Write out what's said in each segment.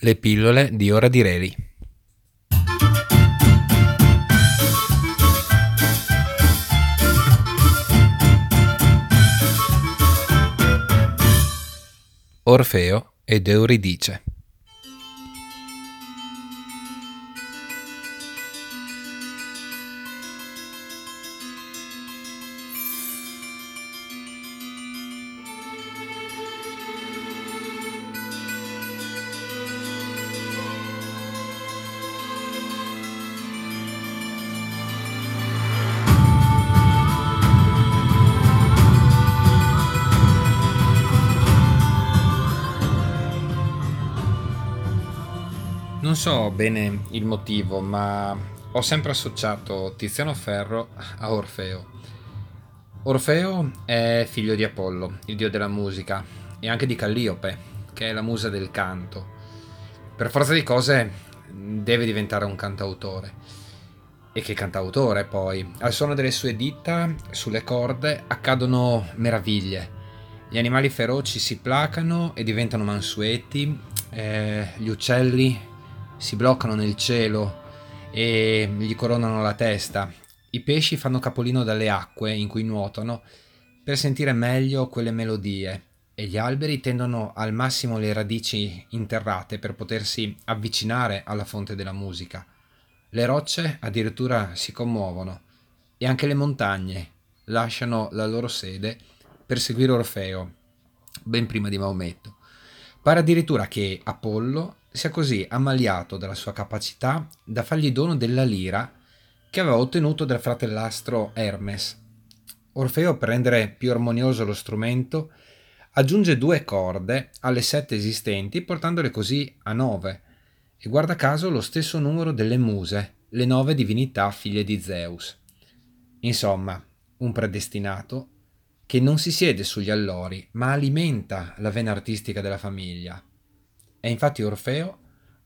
Le pillole di Ora di Reli. Orfeo ed Euridice. So bene il motivo, ma ho sempre associato Tiziano Ferro a Orfeo. Orfeo è figlio di Apollo, il dio della musica, e anche di Calliope, che è la musa del canto. Per forza di cose deve diventare un cantautore. E che cantautore poi. Al suono delle sue dita, sulle corde, accadono meraviglie. Gli animali feroci si placano e diventano mansueti, eh, gli uccelli si bloccano nel cielo e gli coronano la testa. I pesci fanno capolino dalle acque in cui nuotano per sentire meglio quelle melodie e gli alberi tendono al massimo le radici interrate per potersi avvicinare alla fonte della musica. Le rocce addirittura si commuovono e anche le montagne lasciano la loro sede per seguire Orfeo, ben prima di Maometto. Pare addirittura che Apollo sia così ammaliato dalla sua capacità da fargli dono della lira che aveva ottenuto dal fratellastro Hermes. Orfeo, per rendere più armonioso lo strumento, aggiunge due corde alle sette esistenti, portandole così a nove, e guarda caso lo stesso numero delle muse, le nove divinità figlie di Zeus. Insomma, un predestinato che non si siede sugli allori, ma alimenta la vena artistica della famiglia. È infatti Orfeo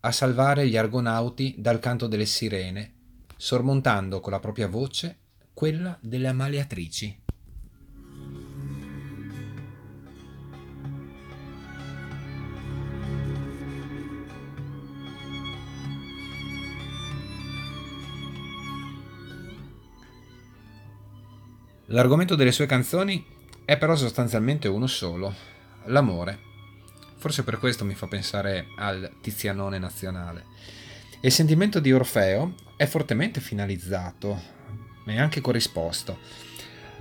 a salvare gli argonauti dal canto delle sirene, sormontando con la propria voce quella delle ammaliatrici. L'argomento delle sue canzoni è però sostanzialmente uno solo, l'amore. Forse per questo mi fa pensare al Tizianone nazionale. Il sentimento di Orfeo è fortemente finalizzato e anche corrisposto.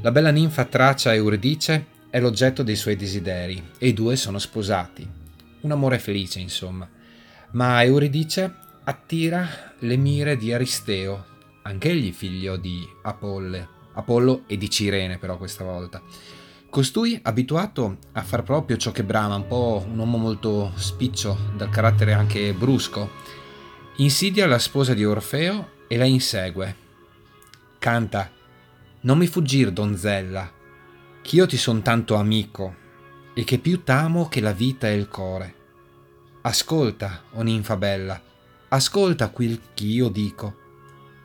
La bella ninfa Tracia Euridice è l'oggetto dei suoi desideri e i due sono sposati. Un amore felice, insomma. Ma Euridice attira le mire di Aristeo, anch'egli figlio di Apolle, Apollo e di Cirene però questa volta. Costui, abituato a far proprio ciò che brama, un po' un uomo molto spiccio, dal carattere anche brusco, insidia la sposa di Orfeo e la insegue. Canta, non mi fuggir, donzella, ch'io ti son tanto amico, e che più t'amo che la vita e il core. Ascolta, o ninfa bella, ascolta quel ch'io dico.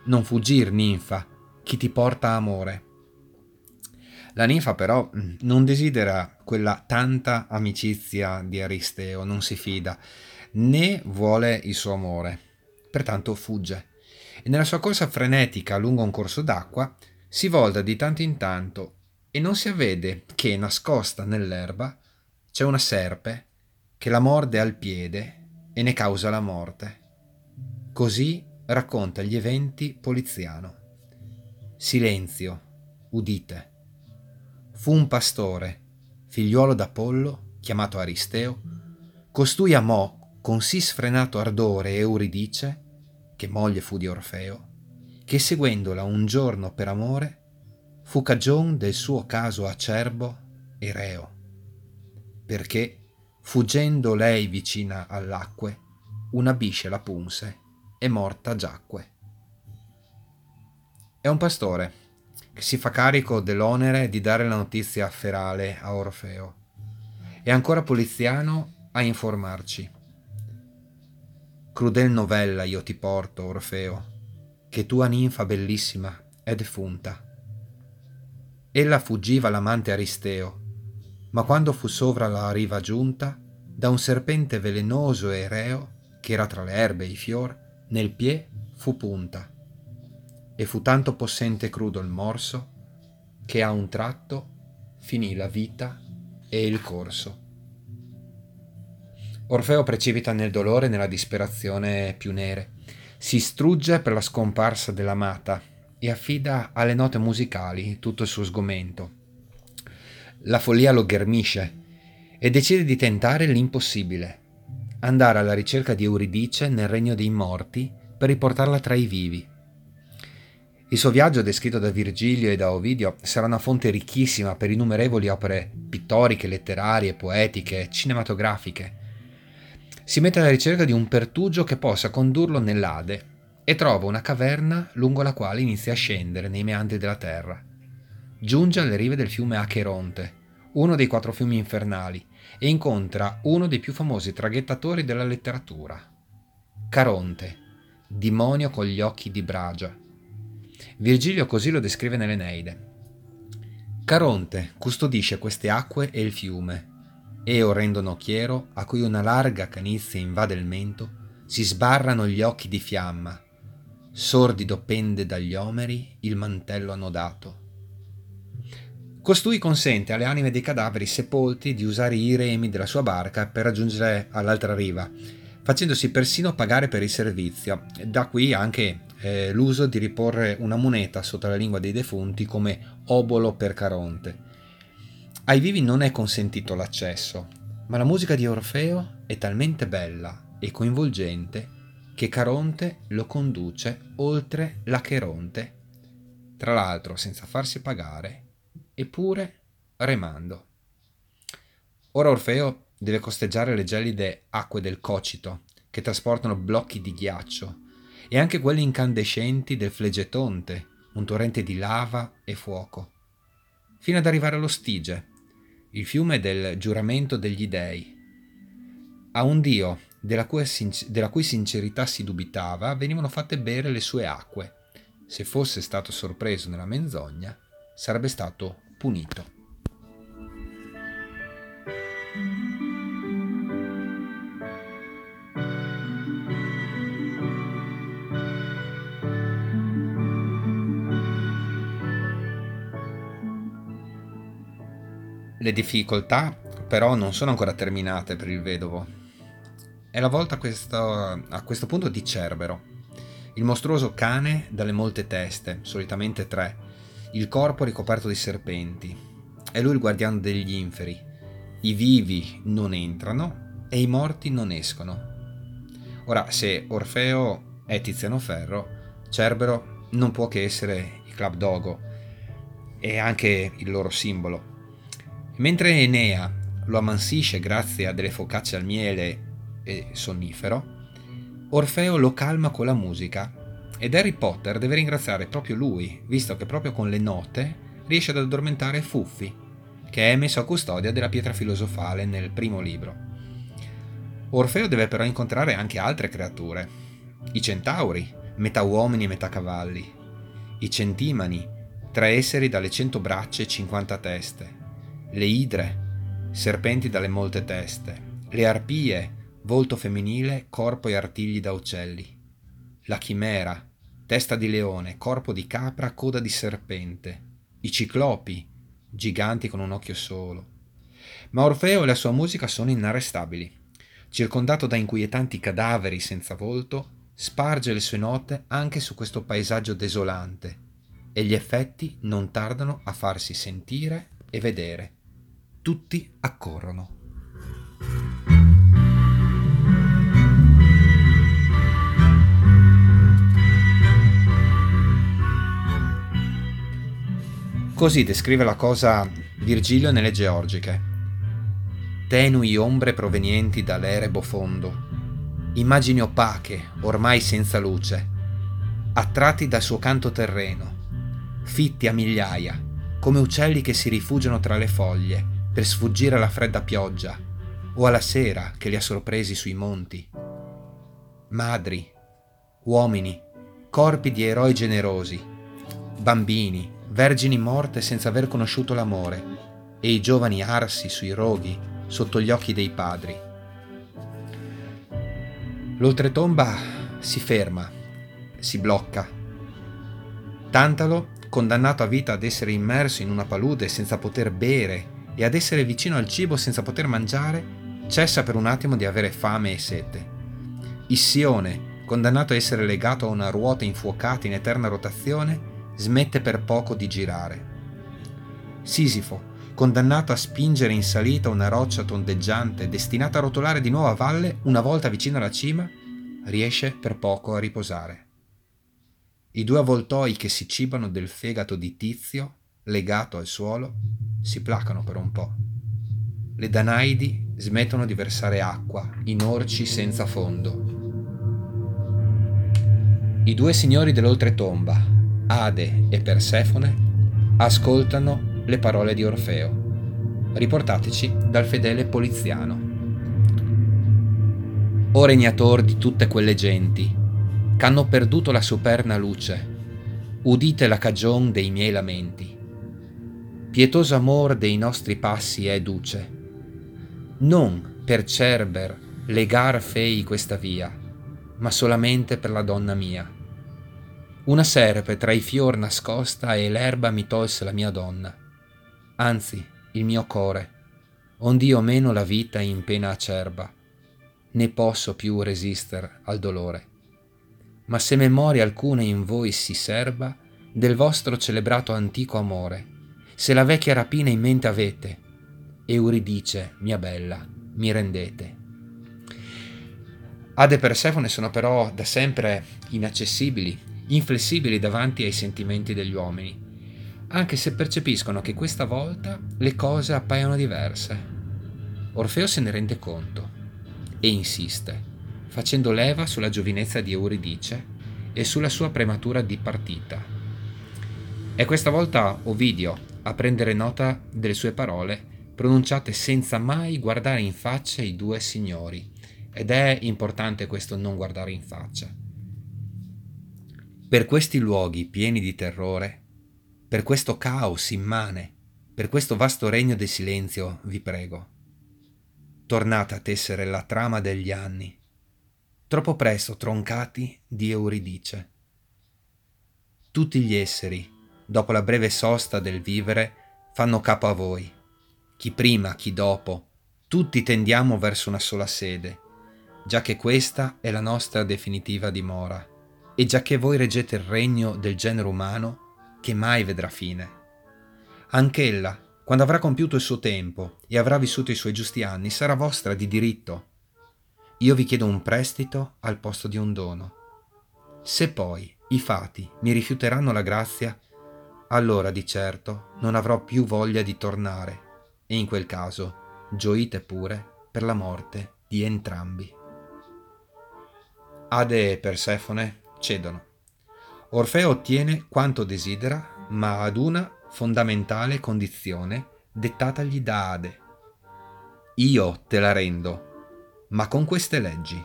Non fuggir, ninfa, chi ti porta amore. La ninfa però mm, non desidera quella tanta amicizia di Aristeo, non si fida, né vuole il suo amore, pertanto fugge. E nella sua corsa frenetica lungo un corso d'acqua si volta di tanto in tanto e non si avvede che nascosta nell'erba c'è una serpe che la morde al piede e ne causa la morte. Così racconta gli eventi Poliziano. Silenzio, udite. Fu un pastore, figliuolo d'Apollo, chiamato Aristeo, costui amò con sì sfrenato ardore Euridice, che moglie fu di Orfeo, che seguendola un giorno per amore, fu cagion del suo caso acerbo e reo, perché, fuggendo lei vicina all'acque, una bisce la punse e morta giacque. È un pastore si fa carico dell'onere di dare la notizia ferale a Orfeo. E ancora Poliziano a informarci. Crudel novella io ti porto, Orfeo, che tua ninfa bellissima è defunta. Ella fuggiva l'amante Aristeo, ma quando fu sovra la riva giunta, da un serpente velenoso e reo, che era tra le erbe e i fior, nel pie fu punta. E fu tanto possente e crudo il morso, che a un tratto finì la vita e il corso. Orfeo precipita nel dolore e nella disperazione più nere. Si strugge per la scomparsa dell'amata e affida alle note musicali tutto il suo sgomento. La follia lo ghermisce e decide di tentare l'impossibile, andare alla ricerca di Euridice nel regno dei morti per riportarla tra i vivi. Il suo viaggio, descritto da Virgilio e da Ovidio, sarà una fonte ricchissima per innumerevoli opere pittoriche, letterarie, poetiche, cinematografiche. Si mette alla ricerca di un pertugio che possa condurlo nell'Ade e trova una caverna lungo la quale inizia a scendere nei meandri della terra. Giunge alle rive del fiume Acheronte, uno dei quattro fiumi infernali, e incontra uno dei più famosi traghettatori della letteratura, Caronte, demonio con gli occhi di bragia Virgilio così lo descrive nell'Eneide. Caronte custodisce queste acque e il fiume, e orrendo nocchiero, a cui una larga canizia invade il mento, si sbarrano gli occhi di fiamma, sordido pende dagli omeri il mantello annodato. Costui consente alle anime dei cadaveri sepolti di usare i remi della sua barca per raggiungere all'altra riva, facendosi persino pagare per il servizio. Da qui anche eh, l'uso di riporre una moneta sotto la lingua dei defunti come obolo per Caronte. Ai vivi non è consentito l'accesso, ma la musica di Orfeo è talmente bella e coinvolgente che Caronte lo conduce oltre l'Acheronte, tra l'altro senza farsi pagare, eppure remando. Ora Orfeo deve costeggiare le gelide acque del Cocito, che trasportano blocchi di ghiaccio, e anche quelle incandescenti del Flegetonte, un torrente di lava e fuoco, fino ad arrivare allo Stige, il fiume del giuramento degli dei. A un dio della cui, della cui sincerità si dubitava venivano fatte bere le sue acque. Se fosse stato sorpreso nella menzogna, sarebbe stato punito. Le difficoltà però non sono ancora terminate per il vedovo. È la volta a questo, a questo punto di Cerbero, il mostruoso cane dalle molte teste, solitamente tre, il corpo ricoperto di serpenti. È lui il guardiano degli inferi. I vivi non entrano e i morti non escono. Ora, se Orfeo è Tiziano Ferro, Cerbero non può che essere il Club Dogo e anche il loro simbolo. Mentre Enea lo ammansisce grazie a delle focacce al miele e sonnifero, Orfeo lo calma con la musica ed Harry Potter deve ringraziare proprio lui, visto che proprio con le note riesce ad addormentare Fuffi, che è messo a custodia della pietra filosofale nel primo libro. Orfeo deve però incontrare anche altre creature, i centauri, metà uomini e metà cavalli, i centimani, tre esseri dalle cento braccia e cinquanta teste, le idre, serpenti dalle molte teste, le arpie, volto femminile, corpo e artigli da uccelli, la chimera, testa di leone, corpo di capra, coda di serpente, i ciclopi, giganti con un occhio solo. Ma Orfeo e la sua musica sono inarrestabili. Circondato da inquietanti cadaveri senza volto, sparge le sue note anche su questo paesaggio desolante e gli effetti non tardano a farsi sentire e vedere tutti accorrono. Così descrive la cosa Virgilio nelle Georgiche. Tenui ombre provenienti dall'erebo fondo, immagini opache, ormai senza luce, attratti dal suo canto terreno, fitti a migliaia, come uccelli che si rifugiano tra le foglie, per sfuggire alla fredda pioggia o alla sera che li ha sorpresi sui monti. Madri, uomini, corpi di eroi generosi, bambini, vergini morte senza aver conosciuto l'amore e i giovani arsi sui roghi sotto gli occhi dei padri. L'oltretomba si ferma, si blocca. Tantalo, condannato a vita ad essere immerso in una palude senza poter bere e ad essere vicino al cibo senza poter mangiare, cessa per un attimo di avere fame e sete. Issione, condannato a essere legato a una ruota infuocata in eterna rotazione, smette per poco di girare. Sisifo, condannato a spingere in salita una roccia tondeggiante destinata a rotolare di nuovo a valle una volta vicino alla cima, riesce per poco a riposare. I due avvoltoi che si cibano del fegato di Tizio, legato al suolo, si placano per un po'. Le Danaidi smettono di versare acqua in orci senza fondo. I due signori dell'oltretomba, Ade e Persefone, ascoltano le parole di Orfeo, riportateci dal fedele poliziano. O regnator di tutte quelle genti, ch'hanno perduto la superna luce, udite la cagion dei miei lamenti pietoso amor dei nostri passi è duce. Non per Cerber legar fei questa via, ma solamente per la donna mia. Una serpe tra i fior nascosta e l'erba mi tolse la mia donna, anzi il mio core, ond'io meno la vita in pena acerba, né posso più resister al dolore. Ma se memoria alcuna in voi si serba del vostro celebrato antico amore, se la vecchia rapina in mente avete, Euridice, mia bella, mi rendete. Ade e Persefone sono però da sempre inaccessibili, inflessibili davanti ai sentimenti degli uomini, anche se percepiscono che questa volta le cose appaiono diverse. Orfeo se ne rende conto e insiste, facendo leva sulla giovinezza di Euridice e sulla sua prematura dipartita. E questa volta Ovidio, a prendere nota delle sue parole, pronunciate senza mai guardare in faccia i due signori. Ed è importante questo non guardare in faccia. Per questi luoghi pieni di terrore, per questo caos immane, per questo vasto regno del silenzio, vi prego, tornate a tessere la trama degli anni, troppo presto troncati di Euridice. Tutti gli esseri, dopo la breve sosta del vivere, fanno capo a voi. Chi prima, chi dopo, tutti tendiamo verso una sola sede, già che questa è la nostra definitiva dimora, e già che voi reggete il regno del genere umano che mai vedrà fine. Anch'ella, quando avrà compiuto il suo tempo e avrà vissuto i suoi giusti anni, sarà vostra di diritto. Io vi chiedo un prestito al posto di un dono. Se poi i fati mi rifiuteranno la grazia, allora di certo non avrò più voglia di tornare e in quel caso gioite pure per la morte di entrambi. Ade e Persefone cedono. Orfeo ottiene quanto desidera, ma ad una fondamentale condizione dettatagli da Ade. Io te la rendo, ma con queste leggi,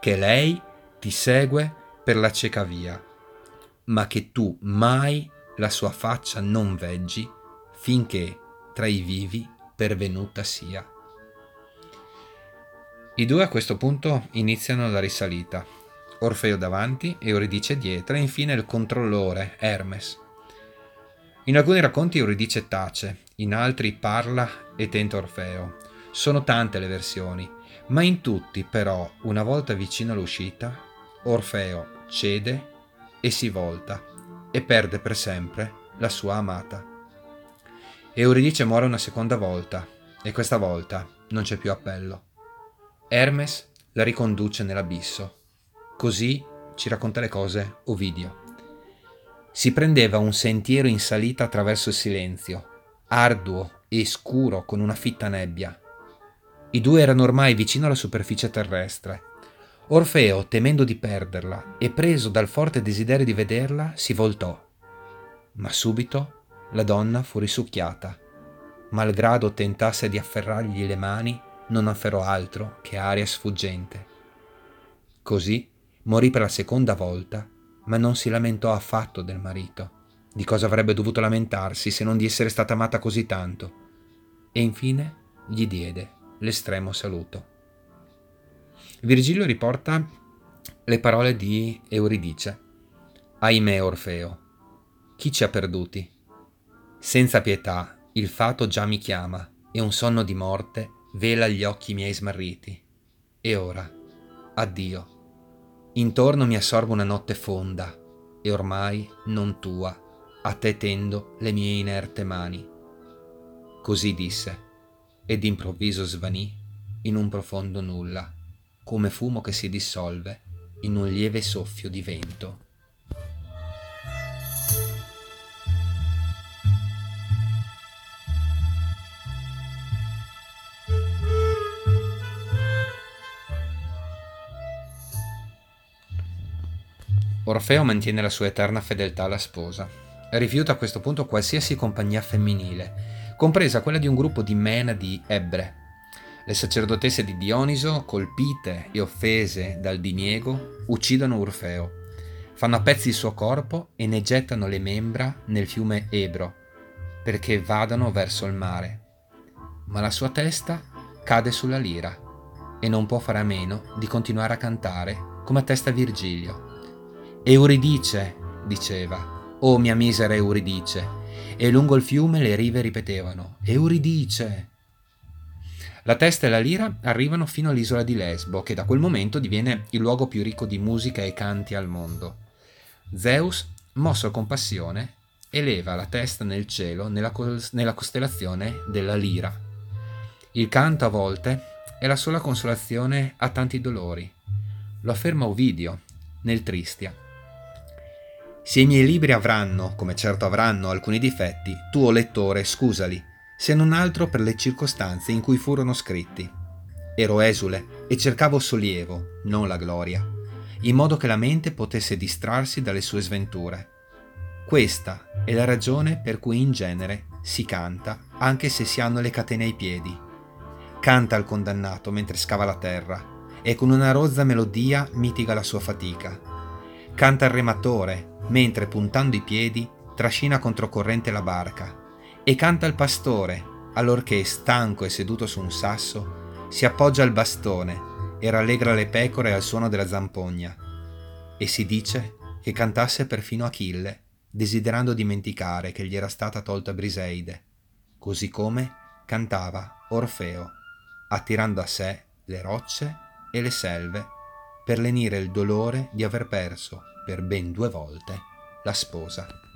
che lei ti segue per la cieca via, ma che tu mai la sua faccia non veggi, finché tra i vivi pervenuta sia. I due a questo punto iniziano la risalita. Orfeo davanti, Euridice dietro e infine il controllore, Hermes. In alcuni racconti Euridice tace, in altri parla e tenta Orfeo. Sono tante le versioni, ma in tutti però, una volta vicino all'uscita, Orfeo cede e si volta e perde per sempre la sua amata. Euridice muore una seconda volta e questa volta non c'è più appello. Hermes la riconduce nell'abisso. Così ci racconta le cose Ovidio. Si prendeva un sentiero in salita attraverso il silenzio, arduo e scuro con una fitta nebbia. I due erano ormai vicino alla superficie terrestre Orfeo, temendo di perderla e preso dal forte desiderio di vederla, si voltò. Ma subito la donna fu risucchiata. Malgrado tentasse di afferrargli le mani, non afferrò altro che aria sfuggente. Così morì per la seconda volta, ma non si lamentò affatto del marito. Di cosa avrebbe dovuto lamentarsi se non di essere stata amata così tanto? E infine gli diede l'estremo saluto. Virgilio riporta le parole di Euridice. Ahimè, Orfeo, chi ci ha perduti? Senza pietà, il fato già mi chiama e un sonno di morte vela gli occhi miei smarriti. E ora, addio. Intorno mi assorbo una notte fonda e ormai non tua, a te tendo le mie inerte mani. Così disse, ed improvviso svanì in un profondo nulla, come fumo che si dissolve in un lieve soffio di vento. Orfeo mantiene la sua eterna fedeltà alla sposa. Rifiuta a questo punto qualsiasi compagnia femminile, compresa quella di un gruppo di menadi ebbre. Le sacerdotesse di Dioniso, colpite e offese dal diniego, uccidono Orfeo. Fanno a pezzi il suo corpo e ne gettano le membra nel fiume Ebro, perché vadano verso il mare. Ma la sua testa cade sulla lira e non può fare a meno di continuare a cantare come attesta Virgilio. Euridice, diceva, oh mia misera Euridice, e lungo il fiume le rive ripetevano, Euridice. La testa e la lira arrivano fino all'isola di Lesbo, che da quel momento diviene il luogo più ricco di musica e canti al mondo. Zeus, mosso a compassione, eleva la testa nel cielo nella, nella costellazione della lira. Il canto a volte è la sola consolazione a tanti dolori. Lo afferma Ovidio nel Tristia. Se i miei libri avranno, come certo avranno, alcuni difetti, tu, o lettore, scusali, se non altro per le circostanze in cui furono scritti. Ero esule e cercavo sollievo, non la gloria, in modo che la mente potesse distrarsi dalle sue sventure. Questa è la ragione per cui in genere si canta anche se si hanno le catene ai piedi. Canta il condannato mentre scava la terra e con una rozza melodia mitiga la sua fatica. Canta il rematore mentre puntando i piedi trascina controcorrente la barca, e canta il pastore, allorché, stanco e seduto su un sasso, si appoggia al bastone e rallegra le pecore al suono della zampogna. E si dice che cantasse perfino Achille, desiderando dimenticare che gli era stata tolta Briseide, così come cantava Orfeo, attirando a sé le rocce e le selve per lenire il dolore di aver perso per ben due volte la sposa.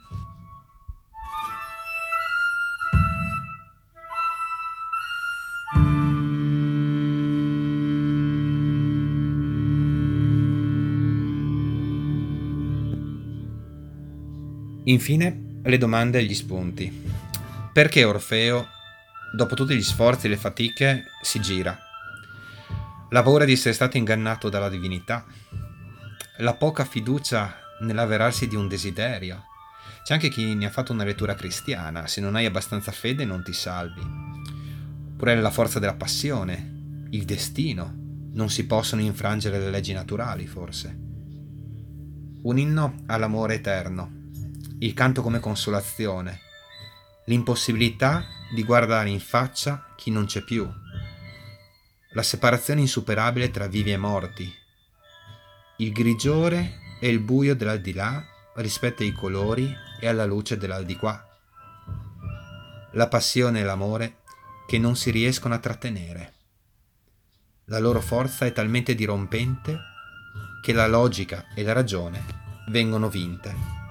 Infine, le domande e gli spunti. Perché Orfeo, dopo tutti gli sforzi e le fatiche, si gira? La paura di essere stato ingannato dalla divinità? la poca fiducia nell'avverarsi di un desiderio. C'è anche chi ne ha fatto una lettura cristiana, se non hai abbastanza fede non ti salvi. Oppure la forza della passione, il destino, non si possono infrangere le leggi naturali forse. Un inno all'amore eterno, il canto come consolazione, l'impossibilità di guardare in faccia chi non c'è più, la separazione insuperabile tra vivi e morti, il grigiore e il buio dell'aldilà rispetto ai colori e alla luce dell'aldiquà. La passione e l'amore che non si riescono a trattenere. La loro forza è talmente dirompente che la logica e la ragione vengono vinte.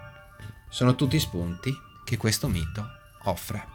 Sono tutti spunti che questo mito offre.